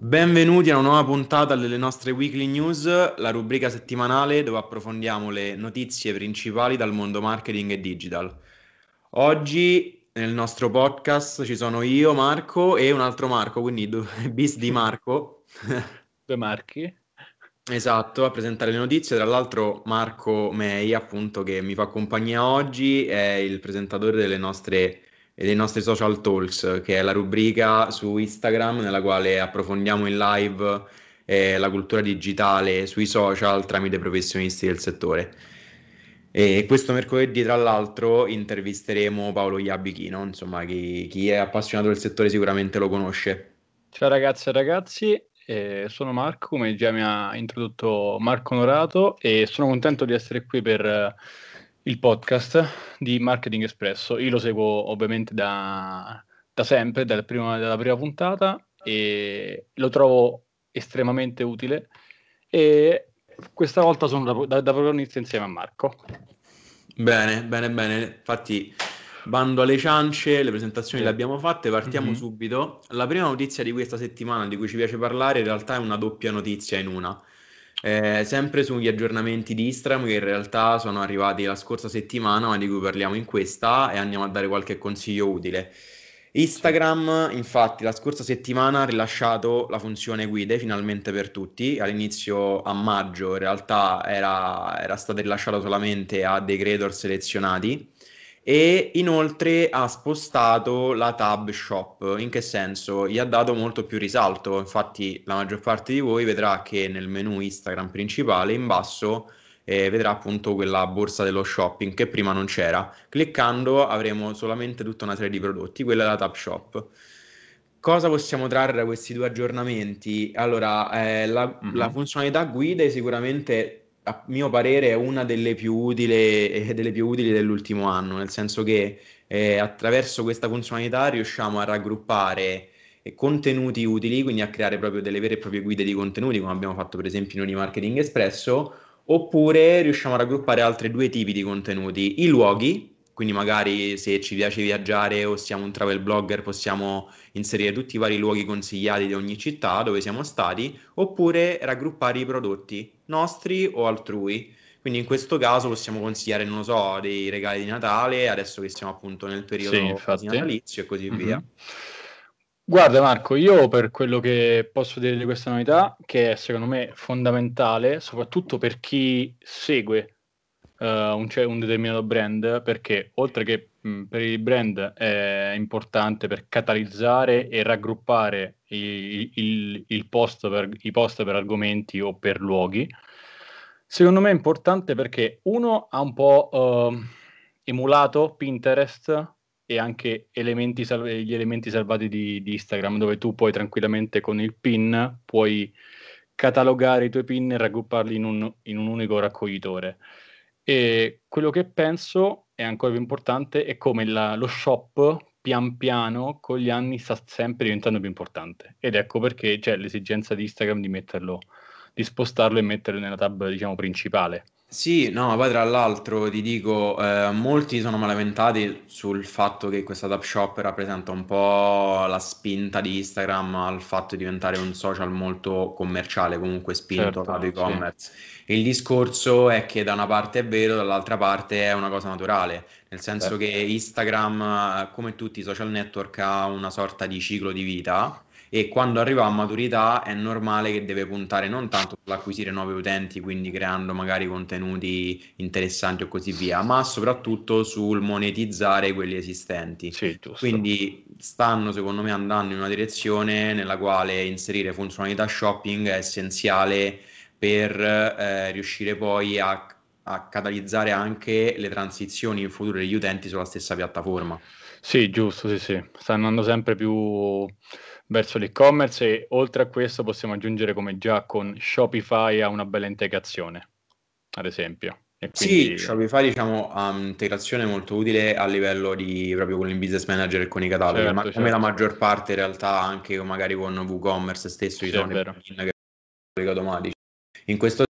Benvenuti a una nuova puntata delle nostre Weekly News, la rubrica settimanale dove approfondiamo le notizie principali dal mondo marketing e digital. Oggi nel nostro podcast ci sono io, Marco e un altro Marco, quindi bis di Marco. Due marchi. Esatto, a presentare le notizie. Tra l'altro Marco Mei, appunto, che mi fa compagnia oggi, è il presentatore delle nostre e dei nostri social talks, che è la rubrica su Instagram nella quale approfondiamo in live eh, la cultura digitale sui social tramite professionisti del settore. E questo mercoledì, tra l'altro, intervisteremo Paolo Iabichino, insomma, chi, chi, è appassionato del settore sicuramente lo conosce. Ciao ragazze e ragazzi, eh, sono Marco, come già mi ha introdotto Marco Norato, e sono contento di essere qui per il podcast di Marketing Espresso. Io lo seguo ovviamente da, da sempre, dal primo, dalla prima puntata e lo trovo estremamente utile e questa volta sono da, da, protagonista insieme a Marco. Bene, bene, bene. Infatti, bando alle ciance, le presentazioni sì. le abbiamo fatte, partiamo mm-hmm. subito. La prima notizia di questa settimana di cui ci piace parlare in realtà è una doppia notizia in una. Eh, sempre sugli aggiornamenti di Instagram che in realtà sono arrivati la scorsa settimana, ma di cui parliamo in questa e andiamo a dare qualche consiglio utile. Instagram, infatti, la scorsa settimana ha rilasciato la funzione guide finalmente per tutti. All'inizio a maggio, in realtà, era, era stata rilasciata solamente a dei creator selezionati e inoltre ha spostato la tab shop. In che senso? Gli ha dato molto più risalto. Infatti, la maggior parte di voi vedrà che nel menu Instagram principale in basso eh, vedrà appunto quella borsa dello shopping che prima non c'era. Cliccando avremo solamente tutta una serie di prodotti, quella è la tab shop. Cosa possiamo trarre da questi due aggiornamenti? Allora, eh, la, mm-hmm. la funzionalità guide sicuramente a mio parere è una delle più utili, eh, delle più utili dell'ultimo anno, nel senso che eh, attraverso questa funzionalità riusciamo a raggruppare eh, contenuti utili, quindi a creare proprio delle vere e proprie guide di contenuti, come abbiamo fatto per esempio in Unimarketing Espresso, oppure riusciamo a raggruppare altri due tipi di contenuti, i luoghi, quindi magari se ci piace viaggiare o siamo un travel blogger possiamo inserire tutti i vari luoghi consigliati di ogni città dove siamo stati, oppure raggruppare i prodotti nostri o altrui. Quindi in questo caso possiamo consigliare, non lo so, dei regali di Natale, adesso che siamo appunto nel periodo sì, natalizio e così mm-hmm. via. Guarda Marco, io per quello che posso dire di questa novità, che è secondo me fondamentale, soprattutto per chi segue uh, un, cioè, un, determinato brand perché oltre che mh, per il brand è importante per catalizzare e raggruppare i, il, il post per, i post per argomenti o per luoghi, secondo me è importante perché uno ha un po' uh, emulato Pinterest e anche elementi sal- gli elementi salvati di, di, Instagram dove tu puoi tranquillamente con il pin puoi catalogare i tuoi pin e raggrupparli in un, in un unico raccoglitore. E quello che penso è ancora più importante è come la, lo shop pian piano con gli anni sta sempre diventando più importante ed ecco perché c'è l'esigenza di Instagram di metterlo, di spostarlo e metterlo nella tab diciamo principale. Sì, no, ma poi tra l'altro ti dico, eh, molti sono lamentati sul fatto che questa Tab Shop rappresenta un po' la spinta di Instagram al fatto di diventare un social molto commerciale, comunque spinto certo, e-commerce. Sì. Il discorso è che da una parte è vero, dall'altra parte è una cosa naturale, nel senso certo. che Instagram, come tutti i social network, ha una sorta di ciclo di vita e quando arriva a maturità è normale che deve puntare non tanto sull'acquisire nuovi utenti, quindi creando magari contenuti interessanti o così via, ma soprattutto sul monetizzare quelli esistenti. Sì, quindi stanno secondo me andando in una direzione nella quale inserire funzionalità shopping è essenziale per eh, riuscire poi a, a catalizzare anche le transizioni in futuro degli utenti sulla stessa piattaforma. Sì, giusto, sì, sì. Sta andando sempre più verso l'e-commerce e oltre a questo possiamo aggiungere come già con Shopify ha una bella integrazione, ad esempio. Quindi... Sì, Shopify diciamo ha un'integrazione molto utile a livello di proprio con il business manager e con i cataloghi, certo, ma come certo. la maggior parte in realtà anche magari con WooCommerce stesso ci sì, sono plugin che automatici. In questo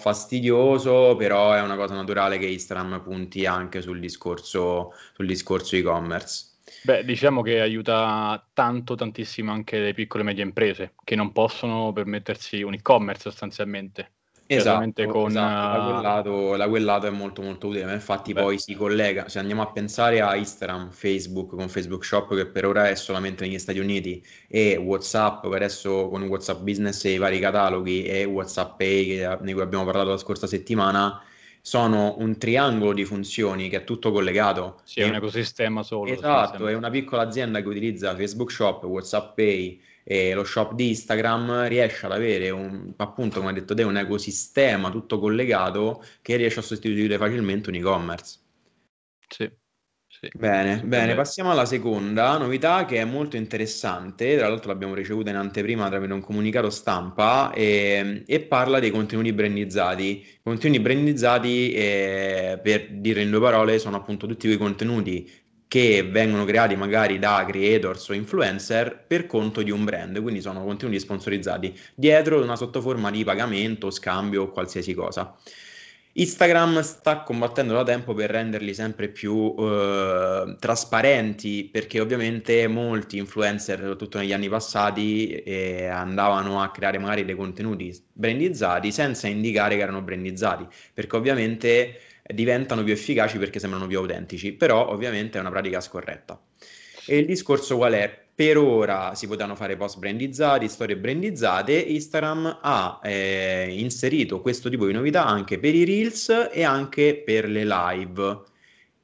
fastidioso, però è una cosa naturale che Instagram punti anche sul discorso, sul discorso e-commerce. Beh, diciamo che aiuta tanto, tantissimo anche le piccole e medie imprese che non possono permettersi un e-commerce sostanzialmente. Esatto, con... esatto. Da, quel lato, da quel lato è molto molto utile, infatti Beh. poi si collega, se andiamo a pensare a Instagram, Facebook con Facebook Shop che per ora è solamente negli Stati Uniti e Whatsapp che adesso con Whatsapp Business e i vari cataloghi e Whatsapp Pay che, di cui abbiamo parlato la scorsa settimana, sono un triangolo di funzioni che è tutto collegato. Sì, è un ecosistema solo. Esatto, è una piccola azienda che utilizza Facebook Shop, WhatsApp Pay e lo shop di Instagram riesce ad avere un, appunto, come ha detto te, un ecosistema tutto collegato che riesce a sostituire facilmente un e-commerce. Sì. Sì. Bene, bene, passiamo alla seconda novità che è molto interessante, tra l'altro l'abbiamo ricevuta in anteprima tramite un comunicato stampa e, e parla dei contenuti brandizzati. I contenuti brandizzati, eh, per dire in due parole, sono appunto tutti quei contenuti che vengono creati magari da creators o influencer per conto di un brand, quindi sono contenuti sponsorizzati dietro una sottoforma di pagamento, scambio o qualsiasi cosa. Instagram sta combattendo da tempo per renderli sempre più eh, trasparenti perché ovviamente molti influencer, soprattutto negli anni passati, eh, andavano a creare magari dei contenuti brandizzati senza indicare che erano brandizzati, perché ovviamente diventano più efficaci perché sembrano più autentici, però ovviamente è una pratica scorretta. E il discorso qual è? Per ora si potranno fare post brandizzati, storie brandizzate. Instagram ha eh, inserito questo tipo di novità anche per i Reels e anche per le live.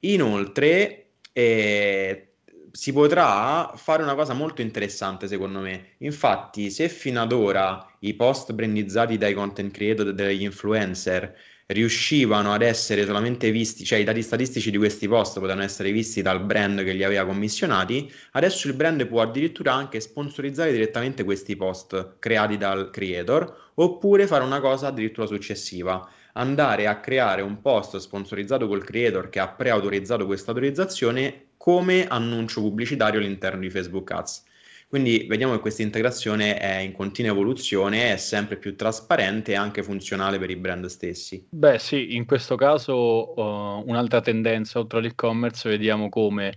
Inoltre, eh, si potrà fare una cosa molto interessante secondo me. Infatti, se fino ad ora i post brandizzati dai content creator e dagli influencer riuscivano ad essere solamente visti, cioè i dati statistici di questi post potevano essere visti dal brand che li aveva commissionati, adesso il brand può addirittura anche sponsorizzare direttamente questi post creati dal creator oppure fare una cosa addirittura successiva, andare a creare un post sponsorizzato col creator che ha preautorizzato questa autorizzazione come annuncio pubblicitario all'interno di Facebook Ads. Quindi vediamo che questa integrazione è in continua evoluzione, è sempre più trasparente e anche funzionale per i brand stessi. Beh sì, in questo caso uh, un'altra tendenza oltre all'e-commerce vediamo come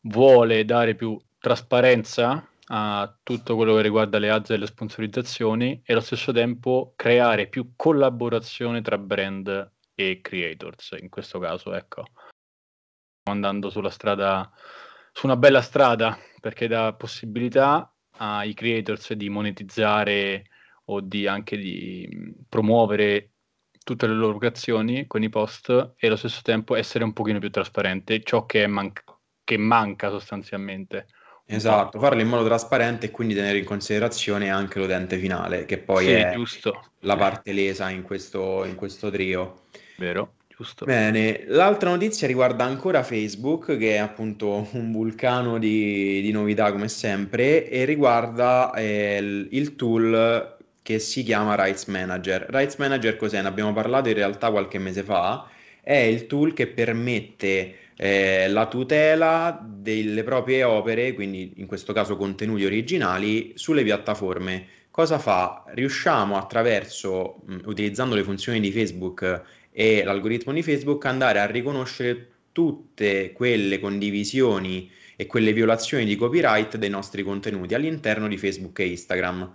vuole dare più trasparenza a tutto quello che riguarda le ads e le sponsorizzazioni e allo stesso tempo creare più collaborazione tra brand e creators in questo caso ecco stiamo andando sulla strada su una bella strada perché dà possibilità ai creators di monetizzare o di anche di promuovere tutte le loro creazioni con i post e allo stesso tempo essere un pochino più trasparente, ciò che, man- che manca sostanzialmente. Esatto, farlo in modo trasparente e quindi tenere in considerazione anche l'utente finale, che poi sì, è giusto. la parte lesa in questo, in questo trio. Vero giusto. Bene, l'altra notizia riguarda ancora Facebook, che è appunto un vulcano di, di novità come sempre, e riguarda eh, il, tool che si chiama Rights Manager. Rights Manager cos'è? Ne abbiamo parlato in realtà qualche mese fa. È il tool che permette eh, la tutela delle proprie opere, quindi in questo caso contenuti originali, sulle piattaforme. Cosa fa? Riusciamo attraverso, mh, utilizzando le funzioni di Facebook e l'algoritmo di Facebook andare a riconoscere tutte quelle condivisioni e quelle violazioni di copyright dei nostri contenuti all'interno di Facebook e Instagram.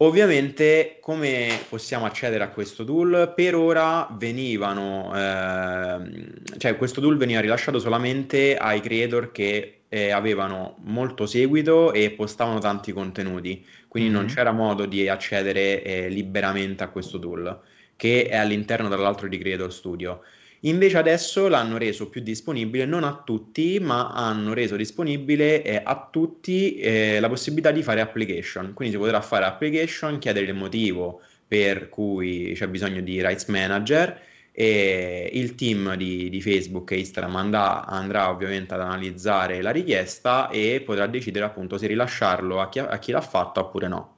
Ovviamente come possiamo accedere a questo tool? Per ora venivano, eh, cioè questo tool veniva rilasciato solamente ai creator che eh, avevano molto seguito e postavano tanti contenuti, quindi mm-hmm. non c'era modo di accedere eh, liberamente a questo tool che è all'interno tra di Creator Studio. Invece adesso l'hanno reso più disponibile non a tutti, ma hanno reso disponibile eh, a tutti eh, la possibilità di fare application. Quindi si potrà fare application, chiedere il motivo per cui c'è bisogno di rights manager e il team di, di Facebook e Instagram andrà, andrà, ovviamente ad analizzare la richiesta e potrà decidere appunto se rilasciarlo a chi, a chi l'ha fatto oppure no.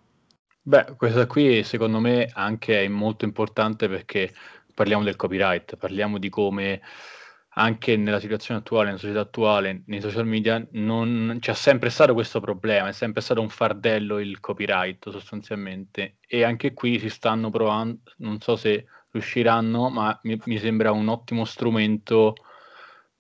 Beh, questa qui secondo me anche è molto importante perché parliamo del copyright, parliamo di come anche nella situazione attuale, nella società attuale, nei social media, non c'è sempre stato questo problema, è sempre stato un fardello il copyright sostanzialmente e anche qui si stanno provando, non so se riusciranno, ma mi, mi sembra un ottimo strumento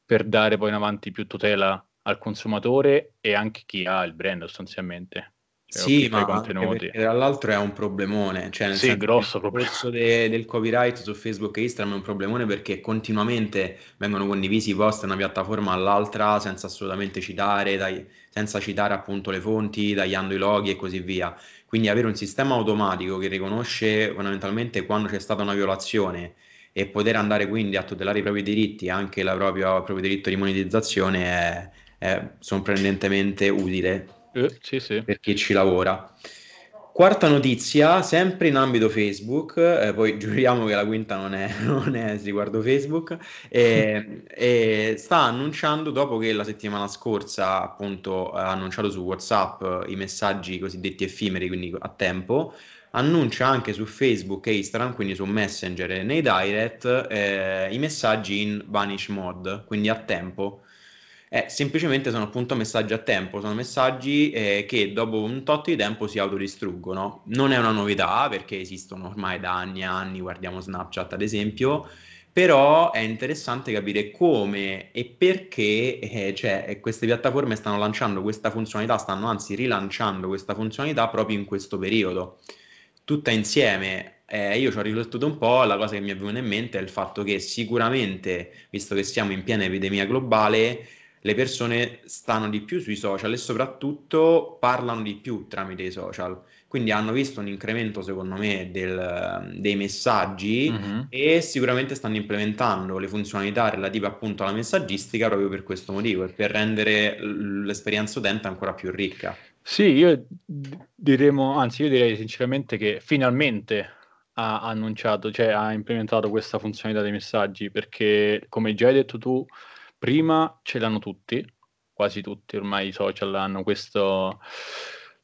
per dare poi in avanti più tutela al consumatore e anche chi ha il brand sostanzialmente. Sì, ma tra l'altro è un problemone, cioè nel sì, senso grosso il discorso de- del copyright su Facebook e Instagram è un problemone perché continuamente vengono condivisi i post da una piattaforma all'altra senza assolutamente citare, dai, senza citare appunto le fonti, tagliando i loghi e così via. Quindi avere un sistema automatico che riconosce fondamentalmente quando c'è stata una violazione e poter andare quindi a tutelare i propri diritti, anche la propria, il proprio diritto di monetizzazione è, è sorprendentemente utile eh, sì, sì. per chi ci lavora. Quarta notizia, sempre in ambito Facebook, eh, poi giuriamo che la quinta non è, non è riguardo Facebook, e, e sta annunciando, dopo che la settimana scorsa appunto ha annunciato su WhatsApp i messaggi cosiddetti effimeri, quindi a tempo, annuncia anche su Facebook e Instagram, quindi su Messenger e nei direct, eh, i messaggi in vanish mode, quindi a tempo. Eh, semplicemente sono appunto messaggi a tempo, sono messaggi eh, che dopo un tot di tempo si autodistruggono. Non è una novità perché esistono ormai da anni e anni, guardiamo Snapchat ad esempio, però è interessante capire come e perché eh, cioè, queste piattaforme stanno lanciando questa funzionalità, stanno anzi rilanciando questa funzionalità proprio in questo periodo. Tutta insieme eh, io ci ho riflettuto un po', la cosa che mi è venuta in mente è il fatto che sicuramente, visto che siamo in piena epidemia globale, le persone stanno di più sui social e soprattutto parlano di più tramite i social. Quindi hanno visto un incremento, secondo me, del, dei messaggi mm-hmm. e sicuramente stanno implementando le funzionalità relative appunto alla messaggistica proprio per questo motivo e per rendere l'esperienza utente ancora più ricca. Sì, io diremo, anzi, io direi sinceramente che finalmente ha annunciato, cioè ha implementato questa funzionalità dei messaggi perché, come già hai detto tu, prima ce l'hanno tutti, quasi tutti ormai i social hanno questo,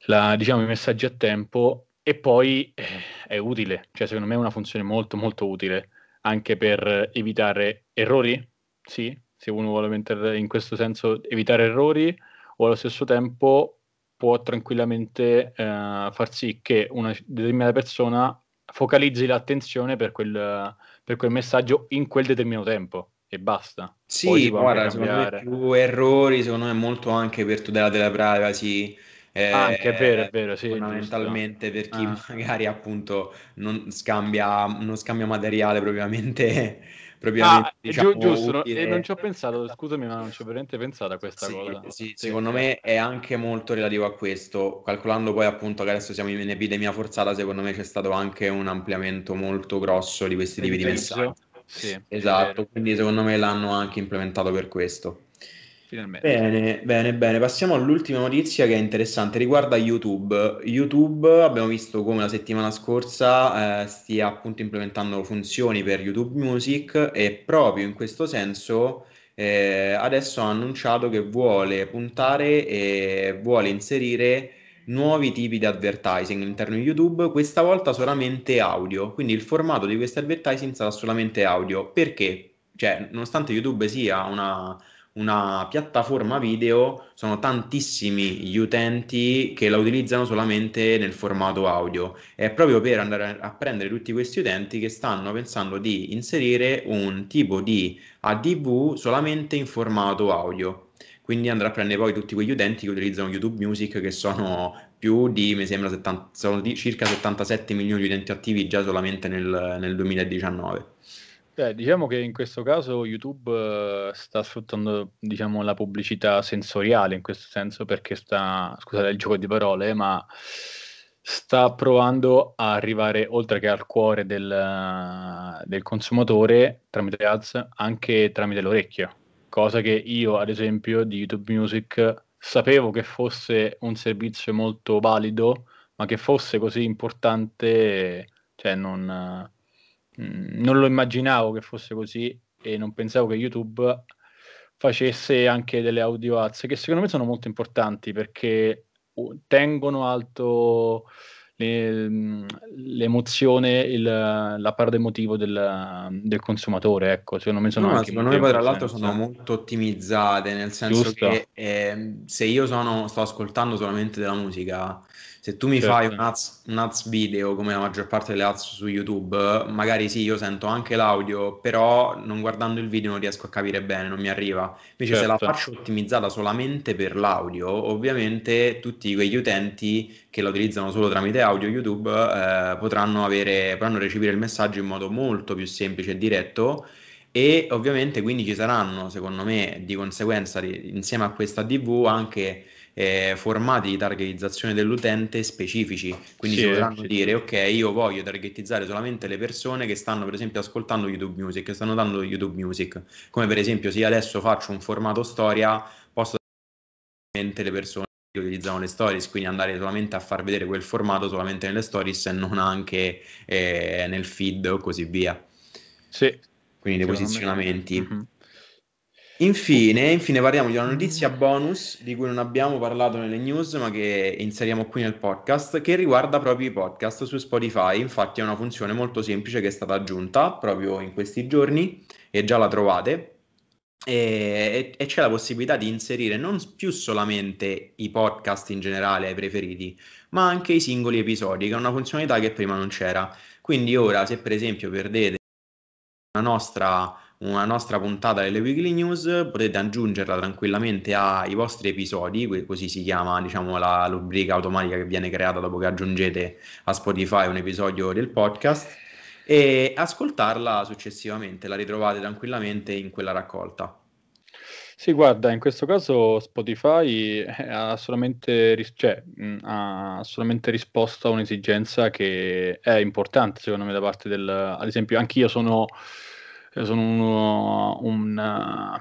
la, diciamo, i messaggi a tempo e poi eh, è utile, cioè secondo me è una funzione molto molto utile anche per evitare errori, sì, se uno vuole mettere in questo senso evitare errori o allo stesso tempo può tranquillamente eh, far sì che una determinata persona focalizzi l'attenzione per quel, per quel messaggio in quel determinato tempo e basta. Sì, guarda, secondo me più errori, secondo me molto anche per tutela della privacy. Eh, anche è vero, è vero, sì, fondamentalmente giusto. per chi ah. magari appunto non scambia, non scambia materiale propriamente propriamente ah, diciamo, gi- giusto, e non ci ho pensato, scusami, ma non ci ho veramente pensato a questa sì, cosa. Sì, sì, secondo me è anche molto relativo a questo, calcolando poi appunto che adesso siamo in epidemia forzata, secondo me c'è stato anche un ampliamento molto grosso di questi tipi di messaggi. Sì, esatto, quindi secondo me l'hanno anche implementato per questo. Finalmente. Bene, bene, bene. Passiamo all'ultima notizia che è interessante, riguarda YouTube. YouTube abbiamo visto come la settimana scorsa eh, stia appunto implementando funzioni per YouTube Music e proprio in questo senso eh, adesso ha annunciato che vuole puntare e vuole inserire nuovi tipi di advertising all'interno di YouTube, questa volta solamente audio, quindi il formato di questi advertising sarà solamente audio. Perché? Cioè, nonostante YouTube sia una, una piattaforma video, sono tantissimi gli utenti che la utilizzano solamente nel formato audio. È proprio per andare a prendere tutti questi utenti che stanno pensando di inserire un tipo di ADV solamente in formato audio quindi andrà a prendere poi tutti quegli utenti che utilizzano YouTube Music che sono più di, mi sembra, 70, sono di, circa 77 milioni di utenti attivi già solamente nel, nel 2019. Beh, diciamo che in questo caso YouTube uh, sta sfruttando diciamo, la pubblicità sensoriale in questo senso perché sta, scusate il gioco di parole, ma sta provando a arrivare oltre che al cuore del, del consumatore tramite ads anche tramite l'orecchio cosa che io, ad esempio, di YouTube Music sapevo che fosse un servizio molto valido, ma che fosse così importante, cioè non, mm, non lo immaginavo che fosse così e non pensavo che YouTube facesse anche delle audio ads che secondo me sono molto importanti perché tengono alto l'emozione, il, la parte emotivo del, del, consumatore. Ecco, secondo me sono no, secondo me poi tra l'altro sono molto ottimizzate, nel senso Giusto. che eh, se io sono, sto ascoltando solamente della musica, Se tu mi certo. fai un ads, un ads, video come la maggior parte delle ads su YouTube, magari sì, io sento anche l'audio, però non guardando il video non riesco a capire bene, non mi arriva. Invece certo. se la certo. faccio ottimizzata solamente per l'audio, ovviamente tutti quegli utenti che la utilizzano solo tramite audio YouTube eh, potranno, avere, potranno recepire il messaggio in modo molto più semplice e diretto e ovviamente quindi ci saranno, secondo me, di conseguenza, insieme a questa DV anche eh, formati di targetizzazione dell'utente specifici, quindi sì, si potranno sì. dire ok io voglio targetizzare solamente le persone che stanno per esempio ascoltando YouTube Music, che stanno dando YouTube Music, come per esempio se io adesso faccio un formato storia posso le persone che utilizzano le stories, quindi andare solamente a far vedere quel formato solamente nelle stories e non anche eh, nel feed o così via. Sì. Quindi dei posizionamenti. Mm-hmm. Infine, infine parliamo di una notizia bonus di cui non abbiamo parlato nelle news, ma che inseriamo qui nel podcast, che riguarda proprio i podcast su Spotify. Infatti è una funzione molto semplice che è stata aggiunta proprio in questi giorni e già la trovate. E, e, c'è la possibilità di inserire non più solamente i podcast in generale ai preferiti, ma anche i singoli episodi, che è una funzionalità che prima non c'era. Quindi ora, se per esempio perdete nostra una nostra puntata delle weekly news, potete aggiungerla tranquillamente ai vostri episodi, così si chiama diciamo, la rubrica automatica che viene creata dopo che aggiungete a Spotify un episodio del podcast e ascoltarla successivamente, la ritrovate tranquillamente in quella raccolta. Sì, guarda, in questo caso Spotify eh, ha solamente, ris- cioè, mh, ha solamente risposto a un'esigenza che è importante secondo me da parte del... Ad esempio, anch'io sono sono uno, un,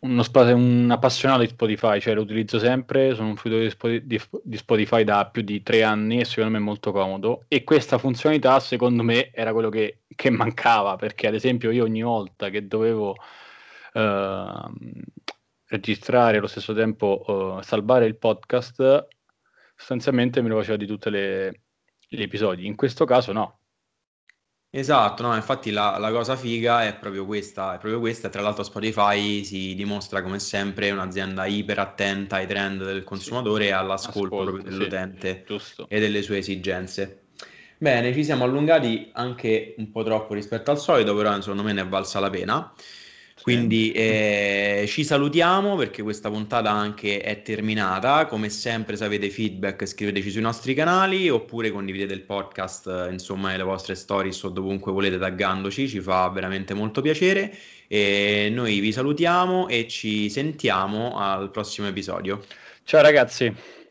uno, un appassionato di Spotify, cioè lo utilizzo sempre, sono un fruitore di, di, Spotify da più di tre anni e secondo me è molto comodo. E questa funzionalità secondo me era quello che, che mancava perché ad esempio io ogni volta che dovevo registrare allo stesso tempo uh, salvare il podcast sostanzialmente me lo faceva di tutti gli episodi, in questo caso no, Esatto, no, infatti la, la cosa figa è proprio questa, è proprio questa, tra l'altro Spotify si dimostra come sempre un'azienda iper attenta ai trend del consumatore e all'ascolto Ascolto, dell'utente sì, e delle sue esigenze. Bene, ci siamo allungati anche un po' troppo rispetto al solito, però secondo me ne è valsa la pena. Quindi eh, ci salutiamo perché questa puntata anche è terminata. Come sempre, se avete feedback, scriveteci sui nostri canali oppure condividete il podcast, insomma, le vostre stories o dovunque volete taggandoci, ci fa veramente molto piacere. E noi vi salutiamo e ci sentiamo al prossimo episodio. Ciao ragazzi.